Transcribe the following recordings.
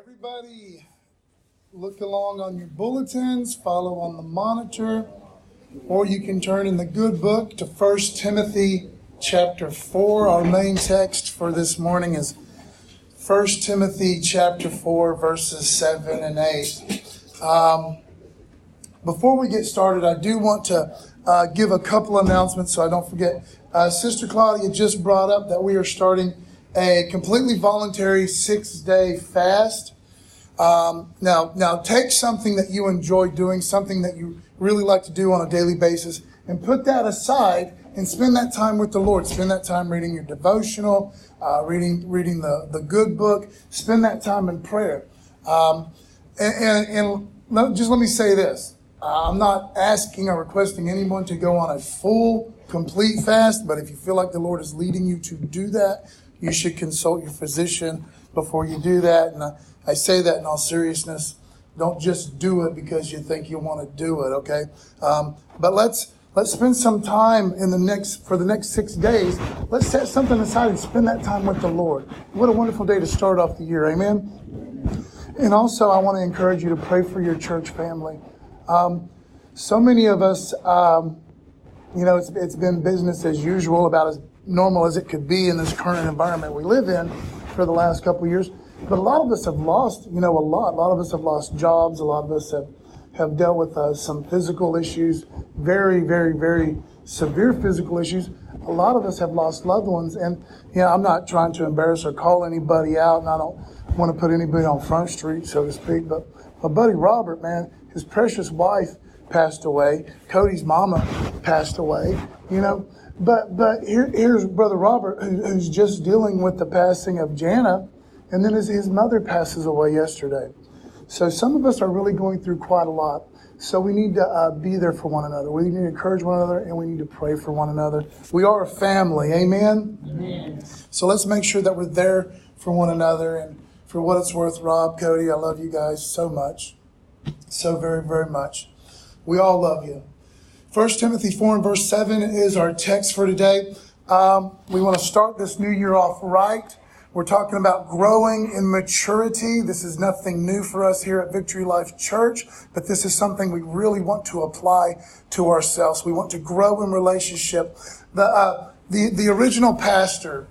Everybody, look along on your bulletins, follow on the monitor, or you can turn in the good book to 1 Timothy chapter 4. Our main text for this morning is 1 Timothy chapter 4, verses 7 and 8. Um, before we get started, I do want to uh, give a couple announcements so I don't forget. Uh, Sister Claudia just brought up that we are starting a completely voluntary six day fast. Um, now, now take something that you enjoy doing, something that you really like to do on a daily basis, and put that aside and spend that time with the Lord. Spend that time reading your devotional, uh, reading reading the, the good book. Spend that time in prayer. Um, and, and, and let, just let me say this. I'm not asking or requesting anyone to go on a full, complete fast, but if you feel like the Lord is leading you to do that, you should consult your physician before you do that. And I, I say that in all seriousness. Don't just do it because you think you want to do it, okay? Um, but let's let's spend some time in the next for the next six days. Let's set something aside and spend that time with the Lord. What a wonderful day to start off the year, amen. And also, I want to encourage you to pray for your church family. Um, so many of us, um, you know, it's, it's been business as usual, about as normal as it could be in this current environment we live in for the last couple of years. But a lot of us have lost, you know, a lot. A lot of us have lost jobs. A lot of us have, have dealt with uh, some physical issues, very, very, very severe physical issues. A lot of us have lost loved ones. And, you know, I'm not trying to embarrass or call anybody out, and I don't want to put anybody on Front Street, so to speak. But my buddy Robert, man, his precious wife passed away. Cody's mama passed away, you know. But but here, here's Brother Robert, who, who's just dealing with the passing of Jana and then his, his mother passes away yesterday. So some of us are really going through quite a lot. So we need to uh, be there for one another. We need to encourage one another and we need to pray for one another. We are a family. Amen? Amen. So let's make sure that we're there for one another. And for what it's worth, Rob, Cody, I love you guys so much. So very, very much. We all love you. 1 Timothy 4 and verse 7 is our text for today. Um, we want to start this new year off right. We're talking about growing in maturity. This is nothing new for us here at Victory Life Church, but this is something we really want to apply to ourselves. We want to grow in relationship. The, uh, the, the original pastor,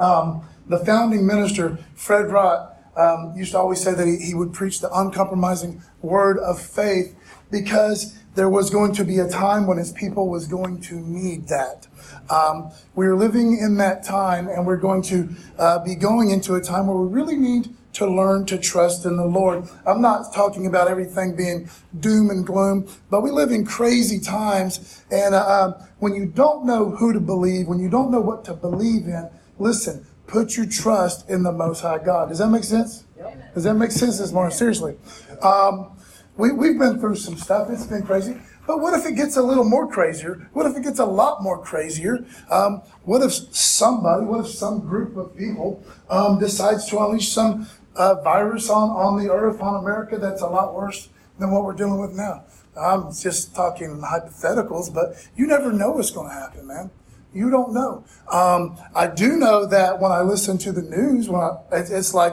um, the founding minister, Fred Rott, um, used to always say that he, he would preach the uncompromising word of faith because there was going to be a time when his people was going to need that. Um, we're living in that time, and we're going to uh, be going into a time where we really need to learn to trust in the Lord. I'm not talking about everything being doom and gloom, but we live in crazy times. And uh, when you don't know who to believe, when you don't know what to believe in, listen, put your trust in the Most High God. Does that make sense? Yep. Does that make sense this morning? Seriously. Um, we, we've been through some stuff. It's been crazy. But what if it gets a little more crazier? What if it gets a lot more crazier? Um, what if somebody, what if some group of people um, decides to unleash some uh, virus on, on the earth, on America, that's a lot worse than what we're dealing with now? I'm just talking hypotheticals, but you never know what's going to happen, man. You don't know. Um, I do know that when I listen to the news, when I, it's like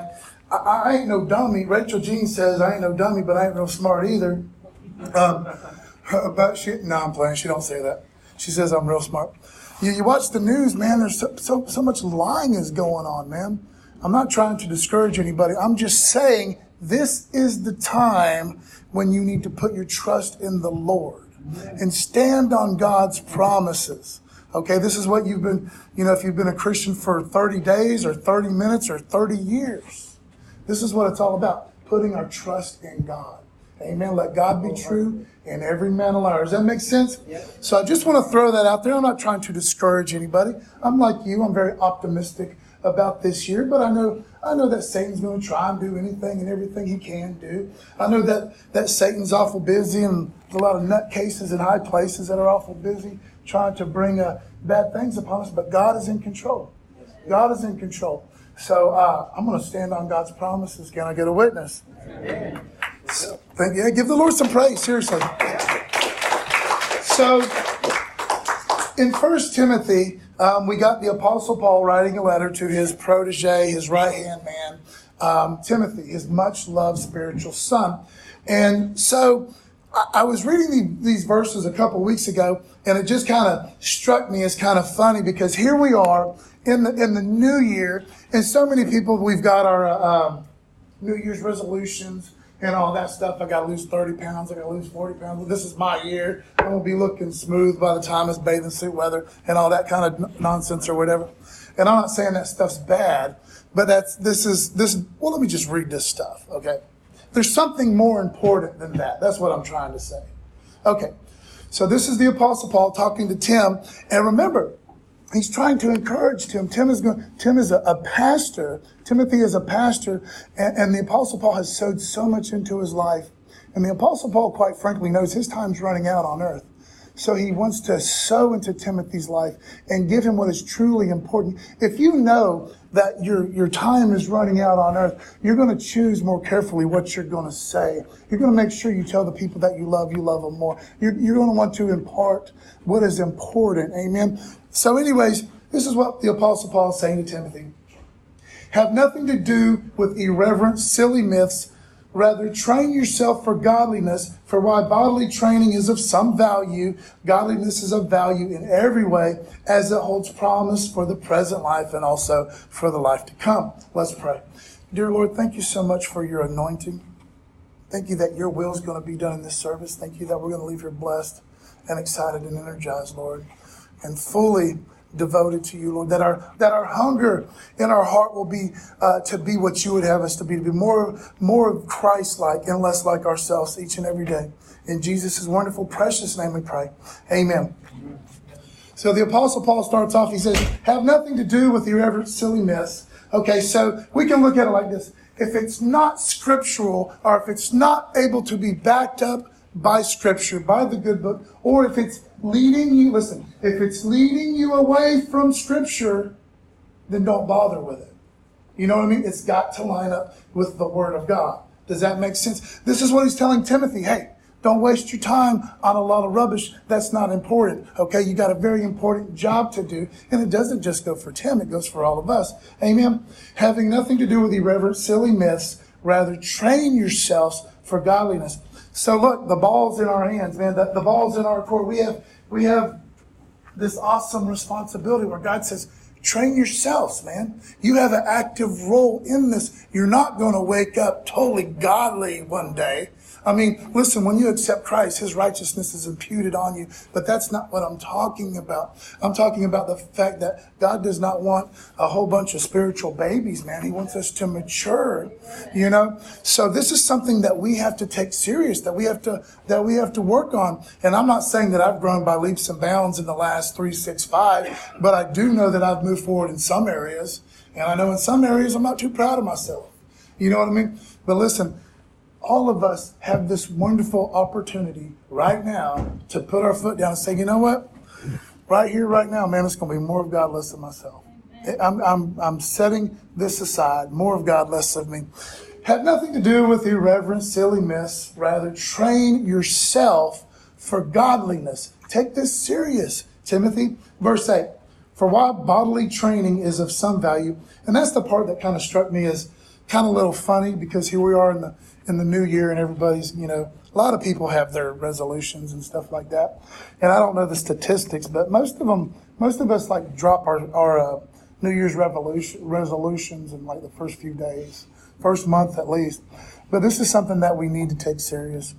I, I, ain't no dummy. Rachel Jean says I ain't no dummy, but I ain't no smart either. Um, about she, no, I'm playing. She don't say that. She says I'm real smart. You, you watch the news, man. There's so, so so much lying is going on, man. I'm not trying to discourage anybody. I'm just saying this is the time when you need to put your trust in the Lord and stand on God's promises. Okay, this is what you've been, you know, if you've been a Christian for 30 days or 30 minutes or 30 years. This is what it's all about putting our trust in God. Amen. Let God be true and every man a liar. Does that make sense? So I just want to throw that out there. I'm not trying to discourage anybody. I'm like you. I'm very optimistic about this year, but I know I know that Satan's going to try and do anything and everything he can do. I know that that Satan's awful busy and there's a lot of nutcases in high places that are awful busy trying to bring uh, bad things upon us. But God is in control. God is in control. So uh, I'm going to stand on God's promises. Can I get a witness? So, thank you. Give the Lord some praise, seriously. So in First Timothy, um, we got the Apostle Paul writing a letter to his protege, his right hand man, um, Timothy, his much loved spiritual son. And so I, I was reading the, these verses a couple weeks ago, and it just kind of struck me as kind of funny because here we are in the in the new year, and so many people we've got our uh, um, New Year's resolutions and all that stuff. I got to lose 30 pounds. I got to lose 40 pounds. This is my year. I'm going to be looking smooth by the time it's bathing suit weather and all that kind of n- nonsense or whatever. And I'm not saying that stuff's bad, but that's, this is, this, well, let me just read this stuff, okay? There's something more important than that. That's what I'm trying to say. Okay. So this is the apostle Paul talking to Tim. And remember, he's trying to encourage Tim. Tim is going, Tim is a, a pastor. Timothy is a pastor, and, and, the apostle Paul has sowed so much into his life. And the apostle Paul, quite frankly, knows his time's running out on earth. So he wants to sow into Timothy's life and give him what is truly important. If you know that your, your time is running out on earth, you're going to choose more carefully what you're going to say. You're going to make sure you tell the people that you love, you love them more. You're, you're going to want to impart what is important. Amen. So, anyways, this is what the Apostle Paul is saying to Timothy. Have nothing to do with irreverent, silly myths. Rather, train yourself for godliness, for while bodily training is of some value, godliness is of value in every way, as it holds promise for the present life and also for the life to come. Let's pray. Dear Lord, thank you so much for your anointing. Thank you that your will is going to be done in this service. Thank you that we're going to leave here blessed and excited and energized, Lord and fully devoted to you, Lord. That our that our hunger in our heart will be uh, to be what you would have us to be, to be more more Christ-like and less like ourselves each and every day. In Jesus' wonderful, precious name, we pray. Amen. So the Apostle Paul starts off. He says, "Have nothing to do with irreverent, silly myths." Okay, so we can look at it like this: If it's not scriptural, or if it's not able to be backed up by Scripture, by the good book, or if it's leading you, listen, if it's leading you away from Scripture, then don't bother with it. You know what I mean? It's got to line up with the Word of God. Does that make sense? This is what he's telling Timothy. Hey, don't waste your time on a lot of rubbish that's not important. Okay, you got a very important job to do, and it doesn't just go for Tim, it goes for all of us. Amen. Having nothing to do with irreverent, silly myths, rather train yourselves for godliness. So look, the ball's in our hands, man. The, the ball's in our court. We have we have this awesome responsibility where God says, train yourselves, man. You have an active role in this. You're not going to wake up totally godly one day I mean, listen, when you accept Christ, his righteousness is imputed on you. But that's not what I'm talking about. I'm talking about the fact that God does not want a whole bunch of spiritual babies, man. He wants us to mature, you know? So this is something that we have to take serious, that we have to, that we have to work on. And I'm not saying that I've grown by leaps and bounds in the last three, six, five, but I do know that I've moved forward in some areas. And I know in some areas I'm not too proud of myself. You know what I mean? But listen, all of us have this wonderful opportunity right now to put our foot down and say, you know what? Right here, right now, man, it's going to be more of God, less of myself. I'm, I'm, I'm setting this aside, more of God, less of me. Had nothing to do with irreverent, silly myths. Rather, train yourself for godliness. Take this serious, Timothy. Verse 8. For while bodily training is of some value, and that's the part that kind of struck me as kind of a little funny because here we are in the in the new year and everybody's, you know, a lot of people have their resolutions and stuff like that. And I don't know the statistics, but most of them, most of us like drop our, our uh, New Year's resolutions in like the first few days, first month at least. But this is something that we need to take serious.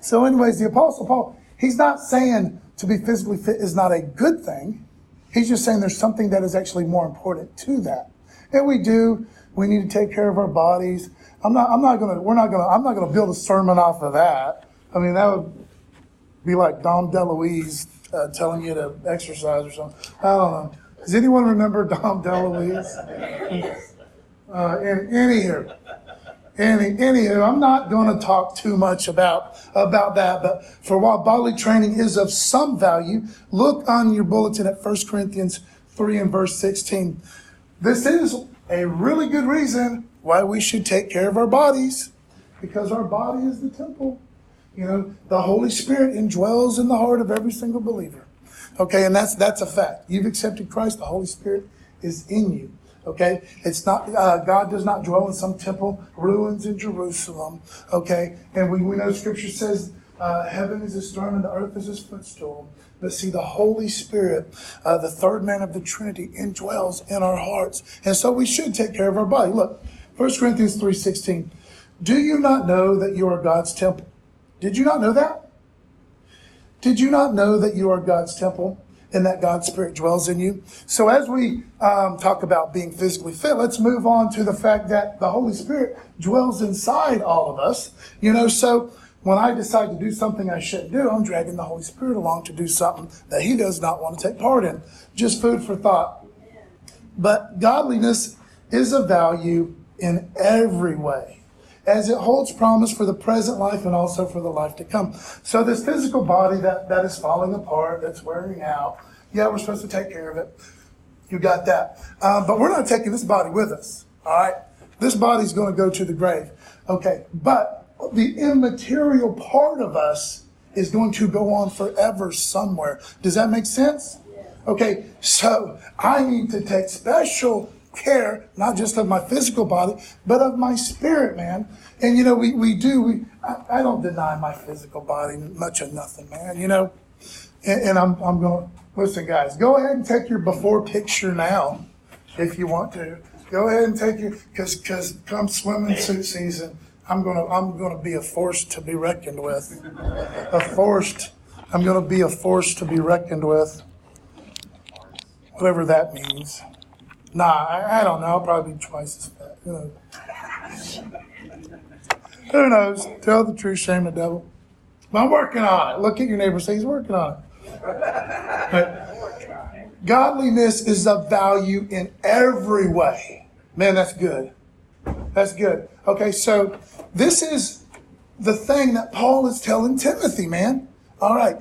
So, anyways, the Apostle Paul, he's not saying to be physically fit is not a good thing. He's just saying there's something that is actually more important to that. And we do, we need to take care of our bodies. I'm not, I'm not gonna, we're not gonna, I'm not gonna build a sermon off of that. I mean, that would be like Dom DeLuise uh, telling you to exercise or something. I don't know. Does anyone remember Dom DeLuise? uh, in, anywho, any, anywho, I'm not going to talk too much about, about that, but for while bodily training is of some value, look on your bulletin at 1 Corinthians 3 and verse 16. This is a really good reason why we should take care of our bodies because our body is the temple. You know, the Holy Spirit indwells in the heart of every single believer. Okay, and that's that's a fact. You've accepted Christ, the Holy Spirit is in you. Okay, it's not uh, God does not dwell in some temple ruins in Jerusalem. Okay, and we, we know Scripture says uh, heaven is his throne and the earth is his footstool. But see, the Holy Spirit, uh, the third man of the Trinity, indwells in our hearts, and so we should take care of our body. Look, 1 Corinthians three sixteen. Do you not know that you are God's temple? Did you not know that? Did you not know that you are God's temple? and that God's Spirit dwells in you. So, as we um, talk about being physically fit, let's move on to the fact that the Holy Spirit dwells inside all of us. You know, so when I decide to do something I shouldn't do, I'm dragging the Holy Spirit along to do something that He does not want to take part in. Just food for thought. But godliness is of value in every way as it holds promise for the present life and also for the life to come. So this physical body that, that is falling apart, that's wearing out, yeah, we're supposed to take care of it. You got that. Um, but we're not taking this body with us. All right. This body's going to go to the grave. Okay. But the immaterial part of us is going to go on forever somewhere. Does that make sense? Okay. So I need to take special care, not just of my physical body, but of my spirit, man. And you know, we, we do, we, I, I don't deny my physical body much of nothing, man, you know. And, and I'm, I'm going to, listen, guys, go ahead and take your before picture now if you want to. Go ahead and take your, because because come swimming suit season, I'm gonna I'm gonna be a force to be reckoned with. A force. I'm gonna be a force to be reckoned with. Whatever that means. Nah, I, I don't know. I'll probably be twice as fat. Who knows? Who knows? Tell the truth, shame the devil. But I'm working on it. Look at your neighbor, say he's working on it. But godliness is of value in every way. Man, that's good. That's good. Okay, so this is the thing that Paul is telling Timothy, man. All right.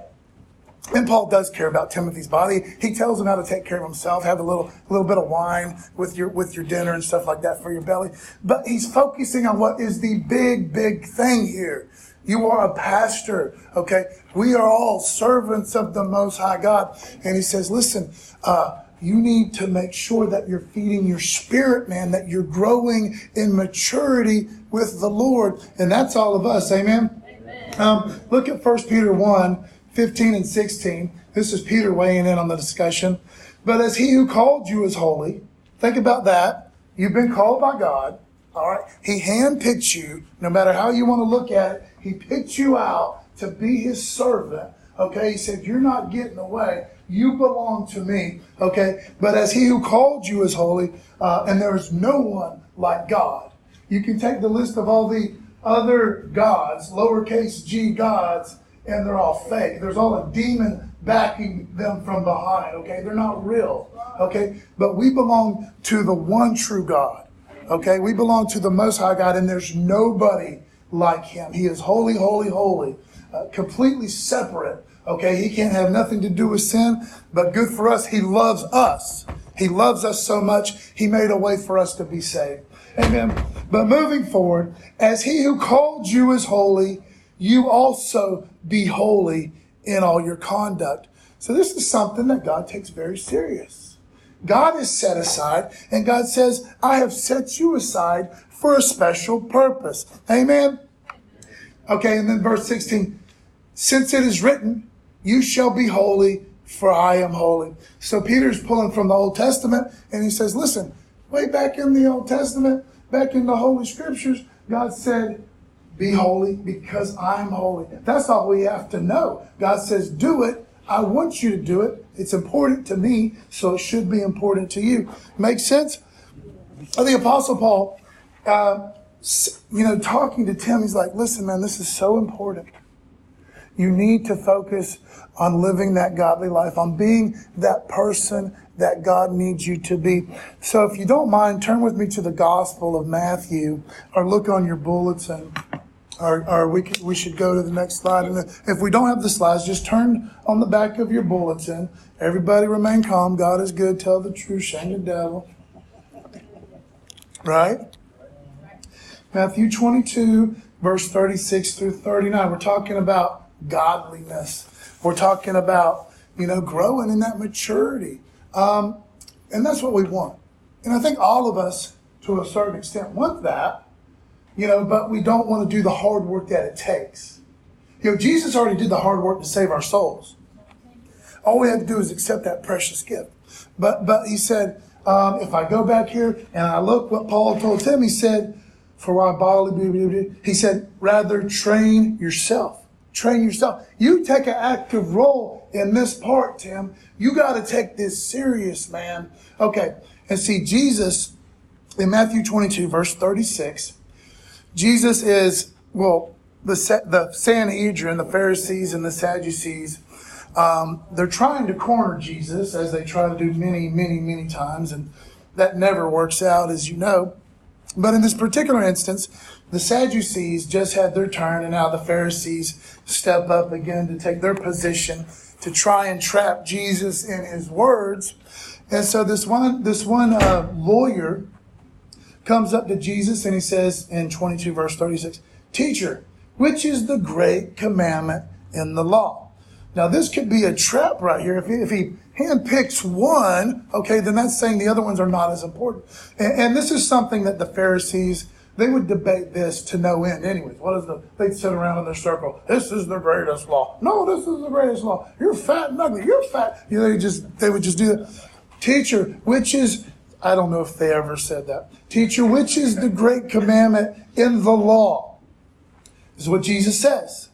And Paul does care about Timothy's body. He tells him how to take care of himself, have a little, a little bit of wine with your, with your dinner and stuff like that for your belly. But he's focusing on what is the big, big thing here. You are a pastor, okay? We are all servants of the Most High God. And he says, listen, uh, you need to make sure that you're feeding your spirit, man, that you're growing in maturity with the Lord. And that's all of us. Amen. Amen. Um, look at 1 Peter 1 15 and 16. This is Peter weighing in on the discussion. But as he who called you is holy, think about that. You've been called by God. All right. He handpicked you, no matter how you want to look at it. He picked you out to be his servant. Okay. He said, You're not getting away. You belong to me. Okay. But as he who called you is holy, uh, and there is no one like God. You can take the list of all the other gods, lowercase g gods, and they're all fake. There's all a demon backing them from behind, okay? They're not real, okay? But we belong to the one true God, okay? We belong to the Most High God, and there's nobody like Him. He is holy, holy, holy, uh, completely separate, okay? He can't have nothing to do with sin, but good for us, He loves us. He loves us so much, He made a way for us to be saved. Amen. But moving forward, as He who called you is holy, you also be holy in all your conduct. So this is something that God takes very serious. God is set aside, and God says, I have set you aside for a special purpose. Amen. Okay, and then verse 16, since it is written, you shall be holy, for I am holy. So Peter's pulling from the Old Testament, and he says, listen, way back in the Old Testament, back in the Holy Scriptures, God said, be holy because I'm holy. That's all we have to know. God says, do it. I want you to do it. It's important to me, so it should be important to you. Make sense? The Apostle Paul, uh, you know, talking to Tim, he's like, listen, man, this is so important. You need to focus on living that godly life, on being that person that God needs you to be. So if you don't mind, turn with me to the Gospel of Matthew or look on your bulletin or, or we, we should go to the next slide. And if we don't have the slides, just turn on the back of your bulletin. Everybody remain calm. God is good. Tell the truth. Shame the devil. Right? Matthew 22, verse 36 through 39. We're talking about godliness. We're talking about, you know, growing in that maturity. Um, and that's what we want. And I think all of us, to a certain extent, want that, you know, but we don't want to do the hard work that it takes. You know, Jesus already did the hard work to save our souls. All we have to do is accept that precious gift. But but he said, um, if I go back here and I look what Paul told Tim, he said, for why bodily, he said, rather train yourself. Train yourself. You take an active role in this part, Tim. You got to take this serious, man. Okay. And see, Jesus in Matthew 22, verse 36, Jesus is, well, the, the Sanhedrin, the Pharisees and the Sadducees, um, they're trying to corner Jesus as they try to do many, many, many times, and that never works out, as you know. But in this particular instance, the Sadducees just had their turn, and now the Pharisees step up again to take their position to try and trap Jesus in his words. And so this one, this one uh, lawyer comes up to Jesus and he says in 22 verse 36, Teacher, which is the great commandment in the law? Now, this could be a trap right here. If he, if he handpicks one, okay, then that's saying the other ones are not as important. And, and, this is something that the Pharisees, they would debate this to no end. Anyways, what is the, they'd sit around in their circle. This is the greatest law. No, this is the greatest law. You're fat and ugly. You're fat. You know, they just, they would just do that. Teacher, which is, I don't know if they ever said that. Teacher, which is the great commandment in the law? This is what Jesus says.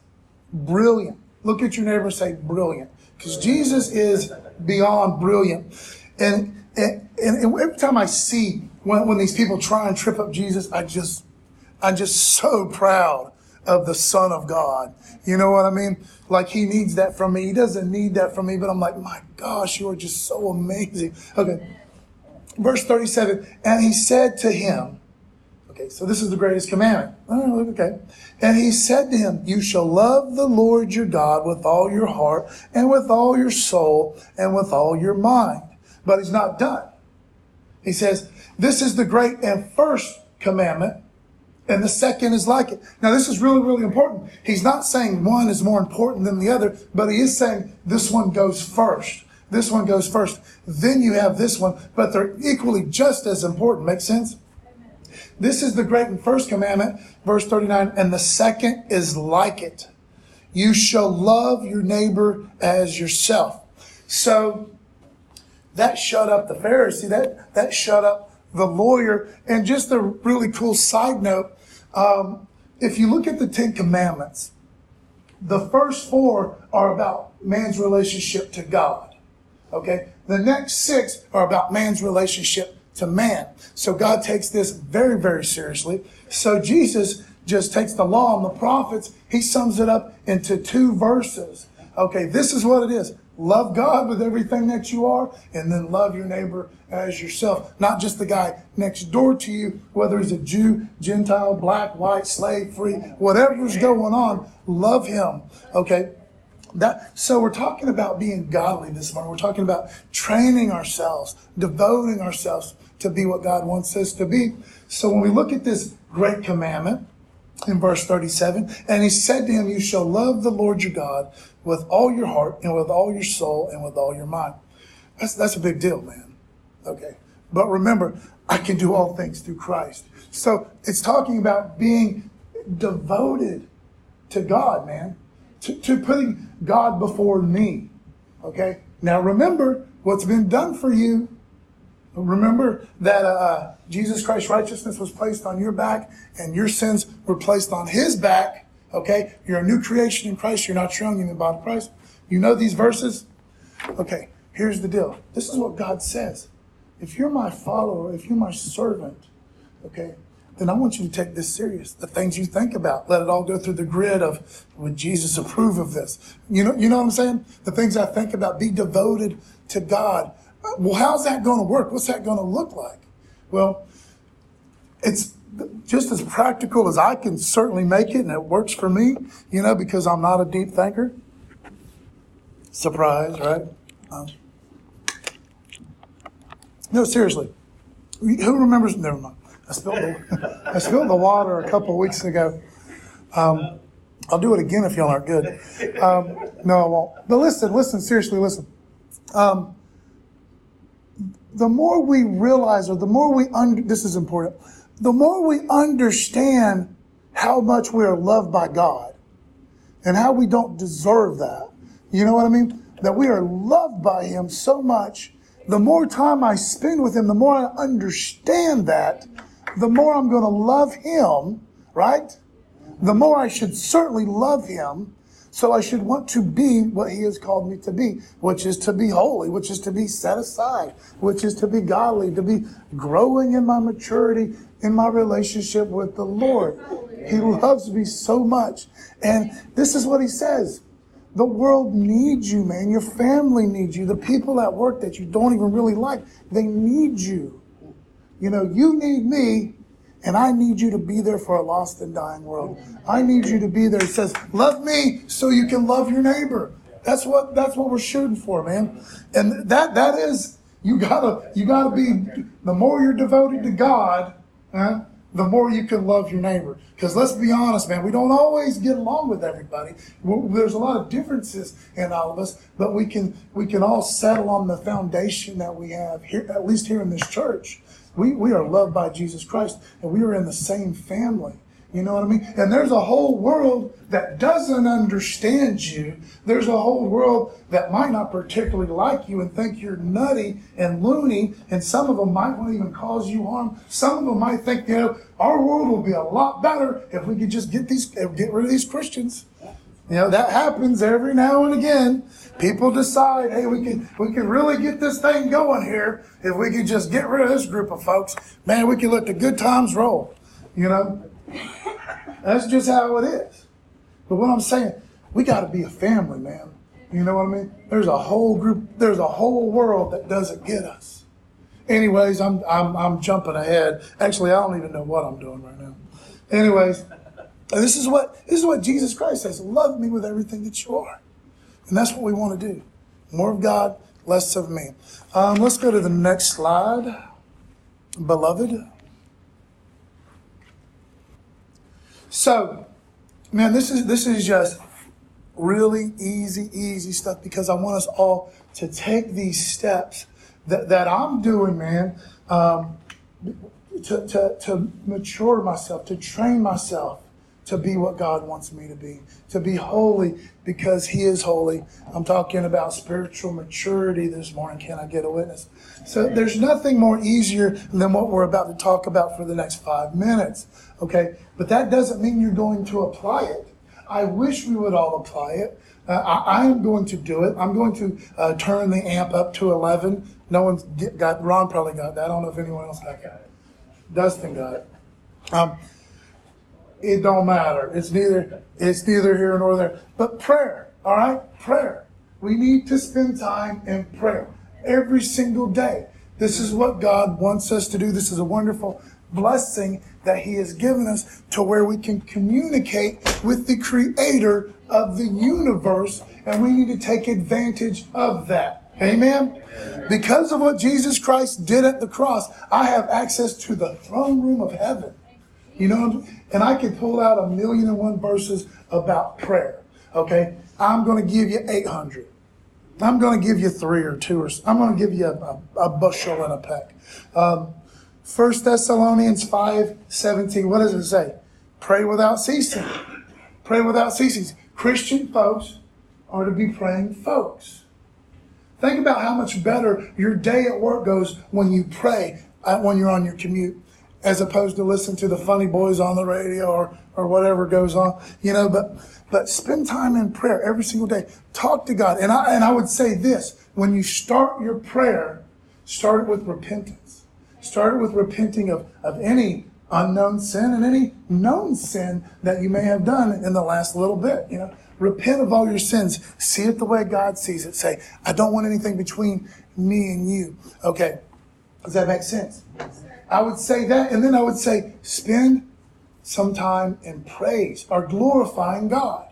Brilliant. Look at your neighbor say, brilliant. Because Jesus is beyond brilliant. And, and, and every time I see when, when these people try and trip up Jesus, I just, I'm just so proud of the Son of God. You know what I mean? Like he needs that from me. He doesn't need that from me, but I'm like, my gosh, you are just so amazing. Okay. Verse 37, and he said to him, Okay, so this is the greatest commandment. Oh, okay. And he said to him, You shall love the Lord your God with all your heart and with all your soul and with all your mind. But he's not done. He says, This is the great and first commandment, and the second is like it. Now, this is really, really important. He's not saying one is more important than the other, but he is saying this one goes first. This one goes first. Then you have this one, but they're equally just as important. Make sense? This is the great and first commandment, verse 39, and the second is like it. You shall love your neighbor as yourself. So that shut up the Pharisee, that, that shut up the lawyer. And just a really cool side note, um, if you look at the Ten Commandments, the first four are about man's relationship to God. Okay? The next six are about man's relationship to man. So God takes this very, very seriously. So Jesus just takes the law and the prophets, he sums it up into two verses. Okay, this is what it is. Love God with everything that you are, and then love your neighbor as yourself. Not just the guy next door to you, whether he's a Jew, Gentile, black, white, slave, free, whatever's going on, love him. Okay? That, so we're talking about being godly this morning. We're talking about training ourselves, devoting ourselves to be what God wants us to be. So when we look at this great commandment in verse 37, and he said to him, You shall love the Lord your God with all your heart and with all your soul and with all your mind. That's, that's a big deal, man. Okay. But remember, I can do all things through Christ. So it's talking about being devoted to God, man, to, to putting God before me. Okay. Now remember what's been done for you Remember that uh, Jesus Christ's righteousness was placed on your back and your sins were placed on his back. Okay? You're a new creation in Christ. You're not showing you the body of Christ. You know these verses? Okay, here's the deal. This is what God says. If you're my follower, if you're my servant, okay, then I want you to take this serious. The things you think about, let it all go through the grid of would Jesus approve of this? You know, you know what I'm saying? The things I think about, be devoted to God well, how's that going to work? What's that going to look like? Well, it's just as practical as I can certainly make it, and it works for me, you know, because I'm not a deep thinker. Surprise, right? Um, no, seriously. Who remembers? Never mind. I spilled the, I spilled the water a couple weeks ago. Um, I'll do it again if y'all aren't good. Um, no, I won't. But listen, listen, seriously, listen. Um, the more we realize, or the more we under, this is important, the more we understand how much we are loved by God and how we don't deserve that. You know what I mean? That we are loved by Him so much. The more time I spend with Him, the more I understand that, the more I'm going to love Him, right? The more I should certainly love Him so I should want to be what he has called me to be, which is to be holy, which is to be set aside, which is to be godly, to be growing in my maturity in my relationship with the Lord. He loves me so much. And this is what he says. The world needs you, man. Your family needs you. The people at work that you don't even really like, they need you. You know, you need me, and I need you to be there for a lost and dying world. I need you to be there. It says, love me so you can love your neighbor. That's what that's what we're shooting for, man. And that that is you gotta you gotta be the more you're devoted to God, huh, the more you can love your neighbor. Because let's be honest, man, we don't always get along with everybody. There's a lot of differences in all of us, but we can we can all settle on the foundation that we have here, at least here in this church. We, we are loved by Jesus Christ and we are in the same family. You know what I mean? And there's a whole world that doesn't understand you. There's a whole world that might not particularly like you and think you're nutty and loony. And some of them might want to even cause you harm. Some of them might think, you know, our world will be a lot better if we could just get these, uh, get rid of these Christians. You know, that happens every now and again. People decide, hey, we can we can really get this thing going here if we could just get rid of this group of folks. Man, we can let the good times roll. You know, that's just how it is. But what I'm saying, we got to be a family, man. You know what I mean? There's a whole group, there's a whole world that doesn't get us. Anyways, I'm I'm I'm jumping ahead. Actually, I don't even know what I'm doing right now. Anyways, this is what this is what Jesus Christ says. Love me with everything that you are. And that's what we want to do. More of God, less of me. Um, let's go to the next slide. Beloved. So, man, this is this is just really easy, easy stuff because I want us all to take these steps that, that I'm doing, man, um, to, to, to mature myself, to train myself to be what God wants me to be, to be holy because He is holy. I'm talking about spiritual maturity this morning. Can I get a witness? So there's nothing more easier than what we're about to talk about for the next five minutes. Okay, but that doesn't mean you're going to apply it. I wish we would all apply it. Uh, I, am going to do it. I'm going to uh, turn the amp up to 11. No one's got, Ron probably got that. I don't know if anyone else got it. Dustin got it. Um, it don't matter. It's neither it's neither here nor there. But prayer, all right? Prayer. We need to spend time in prayer every single day. This is what God wants us to do. This is a wonderful blessing that He has given us to where we can communicate with the creator of the universe, and we need to take advantage of that. Amen? Because of what Jesus Christ did at the cross, I have access to the throne room of heaven. You know, and I could pull out a million and one verses about prayer. Okay, I'm going to give you 800. I'm going to give you three or two, or I'm going to give you a, a, a bushel and a peck. Um, 1 Thessalonians 5 17. What does it say? Pray without ceasing. Pray without ceasing. Christian folks are to be praying folks. Think about how much better your day at work goes when you pray uh, when you're on your commute as opposed to listen to the funny boys on the radio or, or whatever goes on, you know, but, but spend time in prayer every single day. Talk to God. And I, and I would say this, when you start your prayer, start it with repentance. Start it with repenting of, of any unknown sin and any known sin that you may have done in the last little bit, you know. Repent of all your sins. See it the way God sees it. Say, I don't want anything between me and you. Okay. Does that make sense? I would say that, and then I would say, spend some time in praise or glorifying God.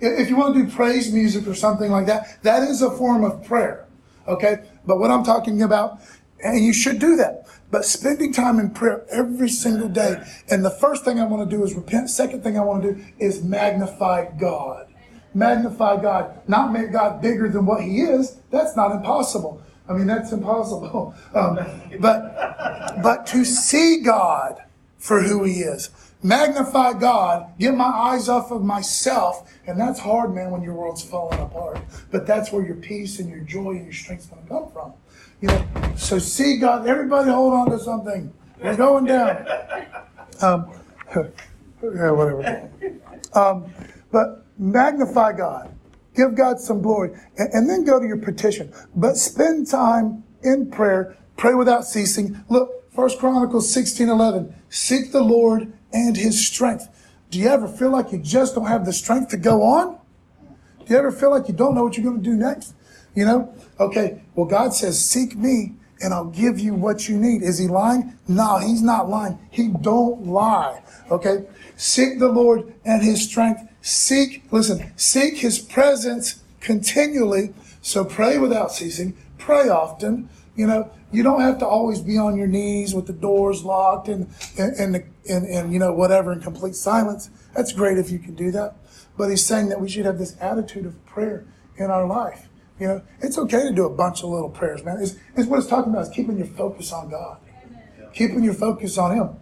If you want to do praise music or something like that, that is a form of prayer. Okay? But what I'm talking about, and you should do that, but spending time in prayer every single day. And the first thing I want to do is repent. Second thing I want to do is magnify God. Magnify God. Not make God bigger than what He is. That's not impossible. I mean, that's impossible. Um, but, but to see God for who He is, magnify God, get my eyes off of myself, and that's hard, man, when your world's falling apart. But that's where your peace and your joy and your strength's going to come from. You know, so see God. Everybody, hold on to something. We're going down. Um, yeah, whatever. Um, but magnify God. Give God some glory. And, and then go to your petition. But spend time in prayer. Pray without ceasing. Look, First Chronicles 16, 11. Seek the Lord and his strength. Do you ever feel like you just don't have the strength to go on? Do you ever feel like you don't know what you're going to do next? You know? Okay, well, God says, seek me and I'll give you what you need. Is he lying? No, he's not lying. He don't lie. Okay? Seek the Lord and his strength. Seek, listen, seek his presence continually. So pray without ceasing. Pray often. You know, you don't have to always be on your knees with the doors locked and, and, and, the, and, and you know, whatever in complete silence. That's great if you can do that. But he's saying that we should have this attitude of prayer in our life. You know, it's okay to do a bunch of little prayers, man. It's, it's what it's talking about is keeping your focus on God, keeping your focus on Him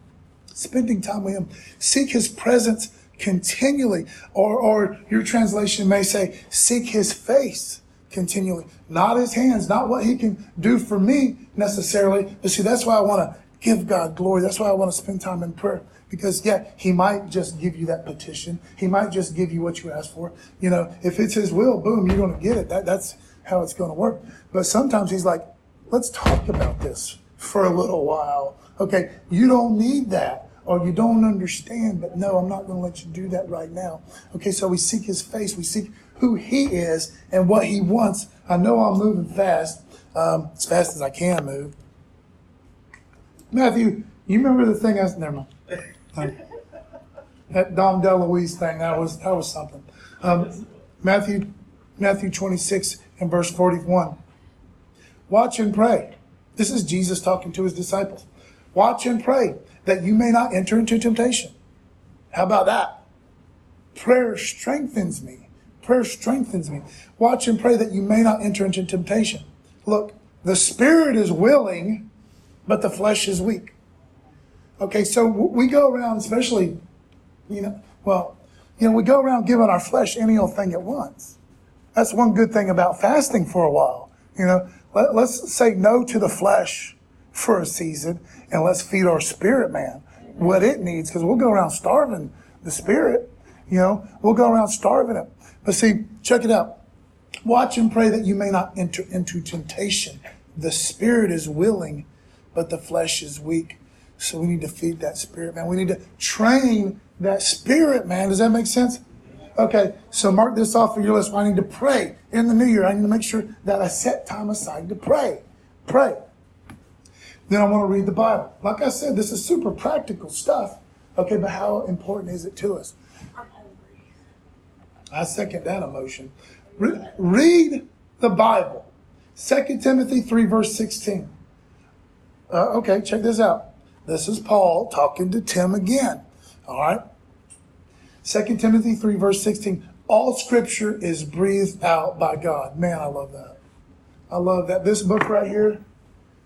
spending time with Him. Seek His presence continually. Or, or your translation may say, seek His face continually. Not His hands, not what He can do for me necessarily. But see, that's why I want to give God glory. That's why I want to spend time in prayer. Because yeah, he might just give you that petition. He might just give you what you asked for. You know, if it's his will, boom, you're going to get it. That, that's how it's going to work. But sometimes he's like, let's talk about this for a little while. Okay, you don't need that or you don't understand, but no, I'm not going to let you do that right now. Okay, so we seek his face, we seek who he is and what he wants. I know I'm moving fast, um, as fast as I can move. Matthew, you remember the thing I was, never mind. that Dom DeLuise thing, that was, that was something. Um, Matthew, Matthew 26 and verse 41. Watch and pray. This is Jesus talking to his disciples. Watch and pray that you may not enter into temptation. How about that? Prayer strengthens me. Prayer strengthens me. Watch and pray that you may not enter into temptation. Look, the spirit is willing, but the flesh is weak. Okay, so we go around, especially, you know, well, you know, we go around giving our flesh any old thing at once. That's one good thing about fasting for a while. You know, let, us say no to the flesh for a season and let's feed our spirit man what it needs because we'll go around starving the spirit. You know, we'll go around starving it. But see, check it out. Watch and pray that you may not enter into temptation. The spirit is willing, but the flesh is weak. So we need to feed that spirit, man. We need to train that spirit, man. Does that make sense? Okay, so mark this off of your list. I need to pray in the new year. I need to make sure that I set time aside to pray. Pray. Then I want to read the Bible. Like I said, this is super practical stuff. Okay, but how important is it to us? I second that emotion. Re- read the Bible. 2 Timothy 3, verse 16. Uh, okay, check this out. This is Paul talking to Tim again. All right. 2 Timothy 3, verse 16. All scripture is breathed out by God. Man, I love that. I love that. This book right here,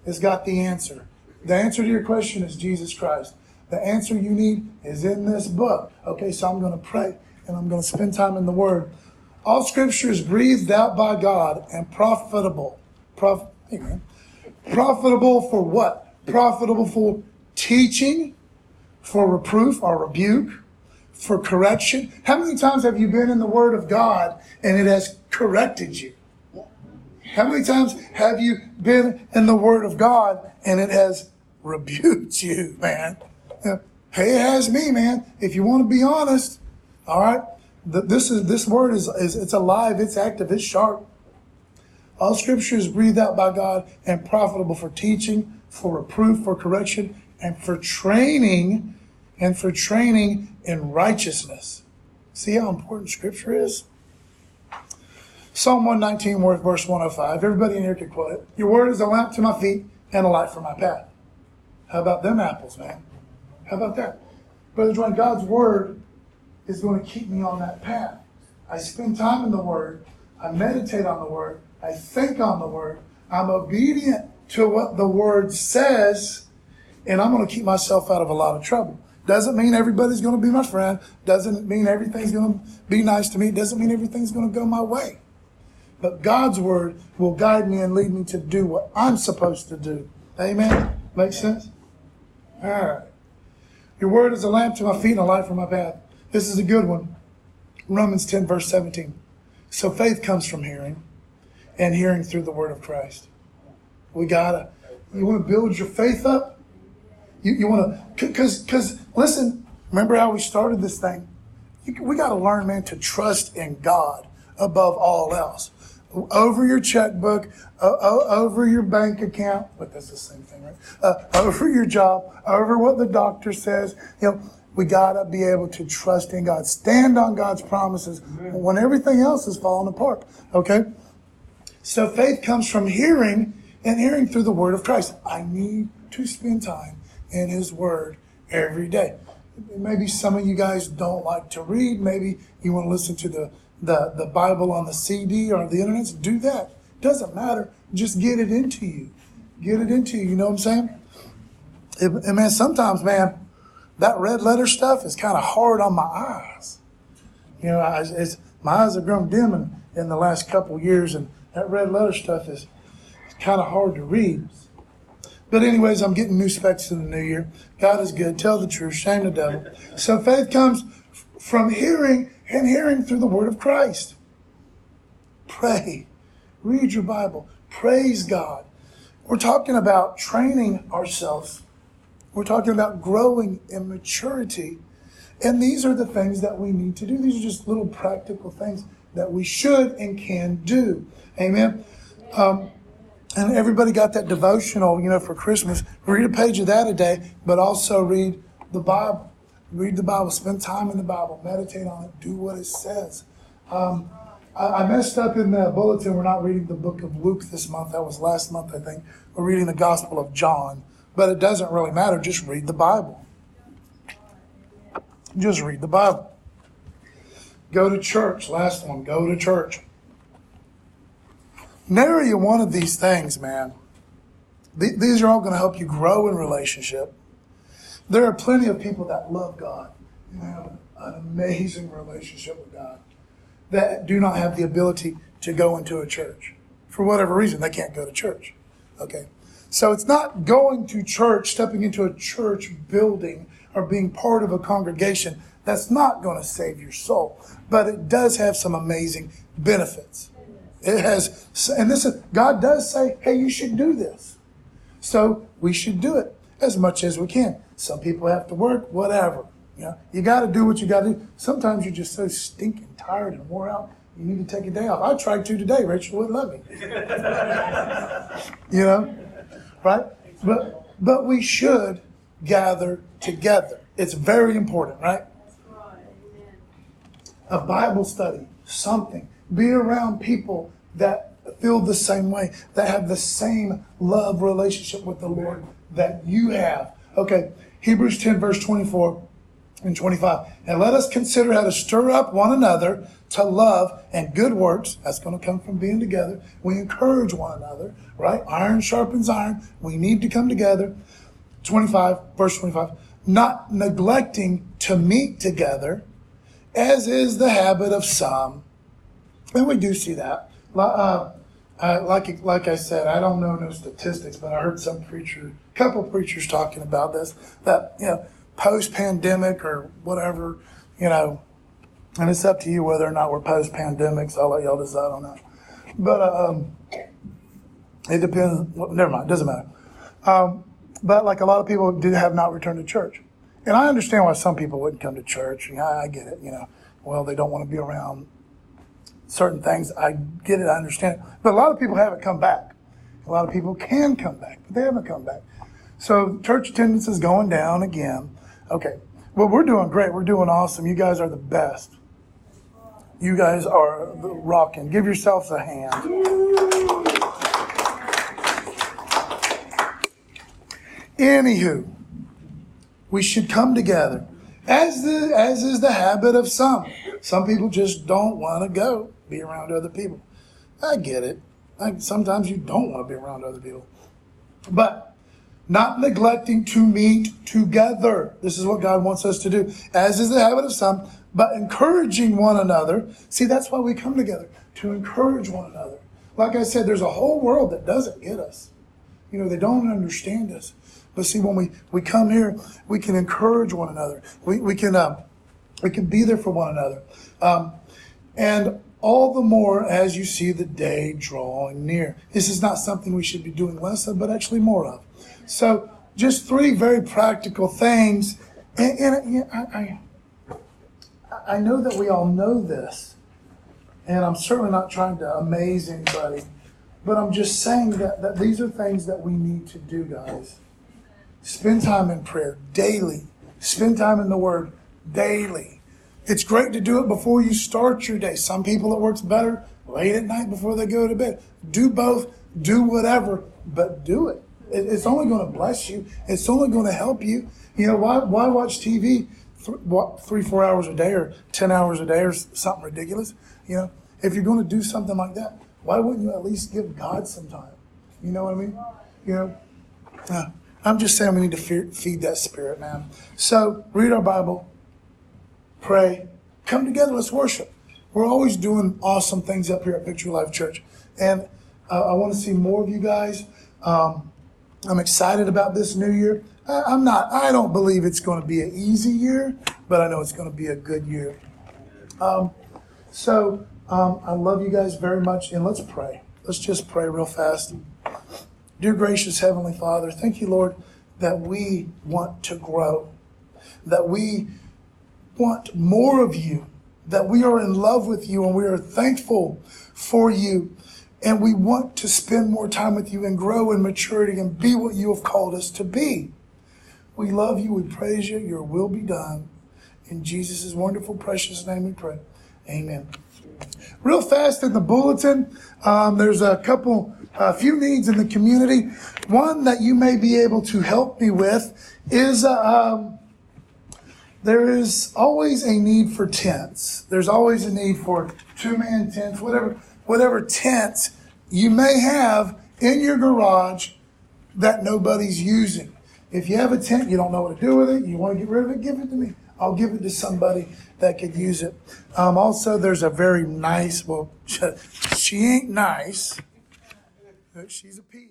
has got the answer. The answer to your question is Jesus Christ. The answer you need is in this book. Okay, so I'm going to pray and I'm going to spend time in the Word. All scripture is breathed out by God and profitable. Prof, amen. Profitable for what? Profitable for teaching, for reproof or rebuke, for correction. How many times have you been in the Word of God and it has corrected you? How many times have you been in the Word of God and it has rebuked you, man? Hey, it has me, man. If you want to be honest, all right. This is this word is, is it's alive, it's active, it's sharp. All Scripture is breathed out by God and profitable for teaching, for reproof, for correction, and for training, and for training in righteousness. See how important Scripture is. Psalm 119, verse 105. Everybody in here can quote it. Your word is a lamp to my feet and a light for my path. How about them apples, man? How about that? Brother John, God's word is going to keep me on that path. I spend time in the word. I meditate on the word. I think on the word. I'm obedient to what the word says, and I'm going to keep myself out of a lot of trouble. Doesn't mean everybody's going to be my friend. Doesn't mean everything's going to be nice to me. Doesn't mean everything's going to go my way. But God's word will guide me and lead me to do what I'm supposed to do. Amen? Makes sense? All right. Your word is a lamp to my feet and a light for my path. This is a good one. Romans 10, verse 17. So faith comes from hearing, and hearing through the word of Christ. We gotta. You want to build your faith up? You, you want to, because, because, listen, remember how we started this thing? You, we got to learn, man, to trust in God above all else. Over your checkbook, uh, over your bank account, but that's the same thing, right? Uh, over your job, over what the doctor says. You know, we got to be able to trust in God, stand on God's promises when everything else is falling apart. Okay? So faith comes from hearing and hearing through the word of Christ. I need to spend time in His Word every day. Maybe some of you guys don't like to read. Maybe you want to listen to the, the, the Bible on the CD or the internet. Do that. Doesn't matter. Just get it into you. Get it into you. You know what I'm saying? and man, sometimes, man, that red letter stuff is kind of hard on my eyes. You know, I, it's, my eyes have grown dim in, in the last couple years, and that red letter stuff is kind of hard to read. But anyways, I'm getting new specs in the new year. God is good. Tell the truth. Shame the devil. So faith comes from hearing and hearing through the word of Christ. Pray. Read your Bible. Praise God. We're talking about training ourselves we're talking about growing in maturity. And these are the things that we need to do. These are just little practical things that we should and can do. Amen. Um, and everybody got that devotional, you know, for Christmas. Read a page of that a day, but also read the Bible. Read the Bible. Spend time in the Bible. Meditate on it. Do what it says. Um, I, I messed up in the bulletin. We're not reading the book of Luke this month. That was last month, I think. We're reading the Gospel of John. But it doesn't really matter. Just read the Bible. Just read the Bible. Go to church. Last one. Go to church. Nary one of these things, man. These are all going to help you grow in relationship. There are plenty of people that love God and have an amazing relationship with God that do not have the ability to go into a church. For whatever reason, they can't go to church. Okay. So it's not going to church, stepping into a church building, or being part of a congregation. That's not going to save your soul. But it does have some amazing benefits. It has, and this is, God does say, hey, you should do this. So we should do it as much as we can. Some people have to work, whatever. You know, you got to do what you got to do. Sometimes you're just so stinking tired and wore out. You need to take a day off. I tried to today. Rachel wouldn't let me. you know, right? But but we should gather together. It's very important, right? A Bible study, something. Be around people that feel the same way, that have the same love relationship with the Lord that you have. Okay, Hebrews 10, verse 24 and 25. And let us consider how to stir up one another to love and good works. That's going to come from being together. We encourage one another, right? Iron sharpens iron. We need to come together. 25, verse 25. Not neglecting to meet together, as is the habit of some. And we do see that. Uh, uh, like like I said, I don't know no statistics, but I heard some preacher, couple preachers talking about this. That you know, post pandemic or whatever, you know, and it's up to you whether or not we're post pandemics. I'll let y'all decide on that. But um, it depends. Well, never mind. Doesn't matter. Um, but like a lot of people do have not returned to church, and I understand why some people wouldn't come to church. I, I get it. You know, well they don't want to be around certain things. I get it. I understand it. But a lot of people haven't come back. A lot of people can come back, but they haven't come back. So church attendance is going down again. Okay. Well, we're doing great. We're doing awesome. You guys are the best. You guys are rocking. Give yourselves a hand. Anywho, we should come together, as the as is the habit of some. Some people just don't want to go be around other people. I get it. Like sometimes you don't want to be around other people. But not neglecting to meet together. This is what God wants us to do, as is the habit of some, but encouraging one another. See, that's why we come together, to encourage one another. Like I said, there's a whole world that doesn't get us. You know, they don't understand us. But see, when we, we come here, we can encourage one another. We, we can uh, we can be there for one another. Um, and all the more as you see the day drawing near. This is not something we should be doing less of, but actually more of. So, just three very practical things. And, and I, I, I know that we all know this, and I'm certainly not trying to amaze anybody, but I'm just saying that, that these are things that we need to do, guys. Spend time in prayer daily, spend time in the Word daily. It's great to do it before you start your day. Some people it works better late at night before they go to bed. Do both, do whatever, but do it. It's only going to bless you. It's only going to help you. You know, why, why watch TV th- what, three, four hours a day or 10 hours a day or something ridiculous? You know, if you're going to do something like that, why wouldn't you at least give God some time? You know what I mean? You know, uh, I'm just saying we need to feed that spirit, man. So read our Bible, pray, come together, let's worship. We're always doing awesome things up here at Picture Life Church. And uh, I want to see more of you guys. Um, I'm excited about this new year. I, am not, I don't believe it's going to be an easy year, but I know it's going to be a good year. Um, so um, I love you guys very much, and let's pray. Let's just pray real fast. Dear gracious Heavenly Father, thank you, Lord, that we want to grow, that we want more of you, that we are in love with you and we are thankful for you. And we want to spend more time with you and grow in maturity and be what you have called us to be. We love you. We praise you. Your will be done. In Jesus' wonderful, precious name we pray. Amen. Real fast in the bulletin, um, there's a couple, a few needs in the community. One that you may be able to help me with is uh, um, there is always a need for tents. There's always a need for two man tents, whatever, whatever tents you may have in your garage that nobody's using. If you have a tent, you don't know what to do with it, you want to get rid of it, give it to me. I'll give it to somebody that could use it. Um, also, there's a very nice, well, she ain't nice, she's a pea.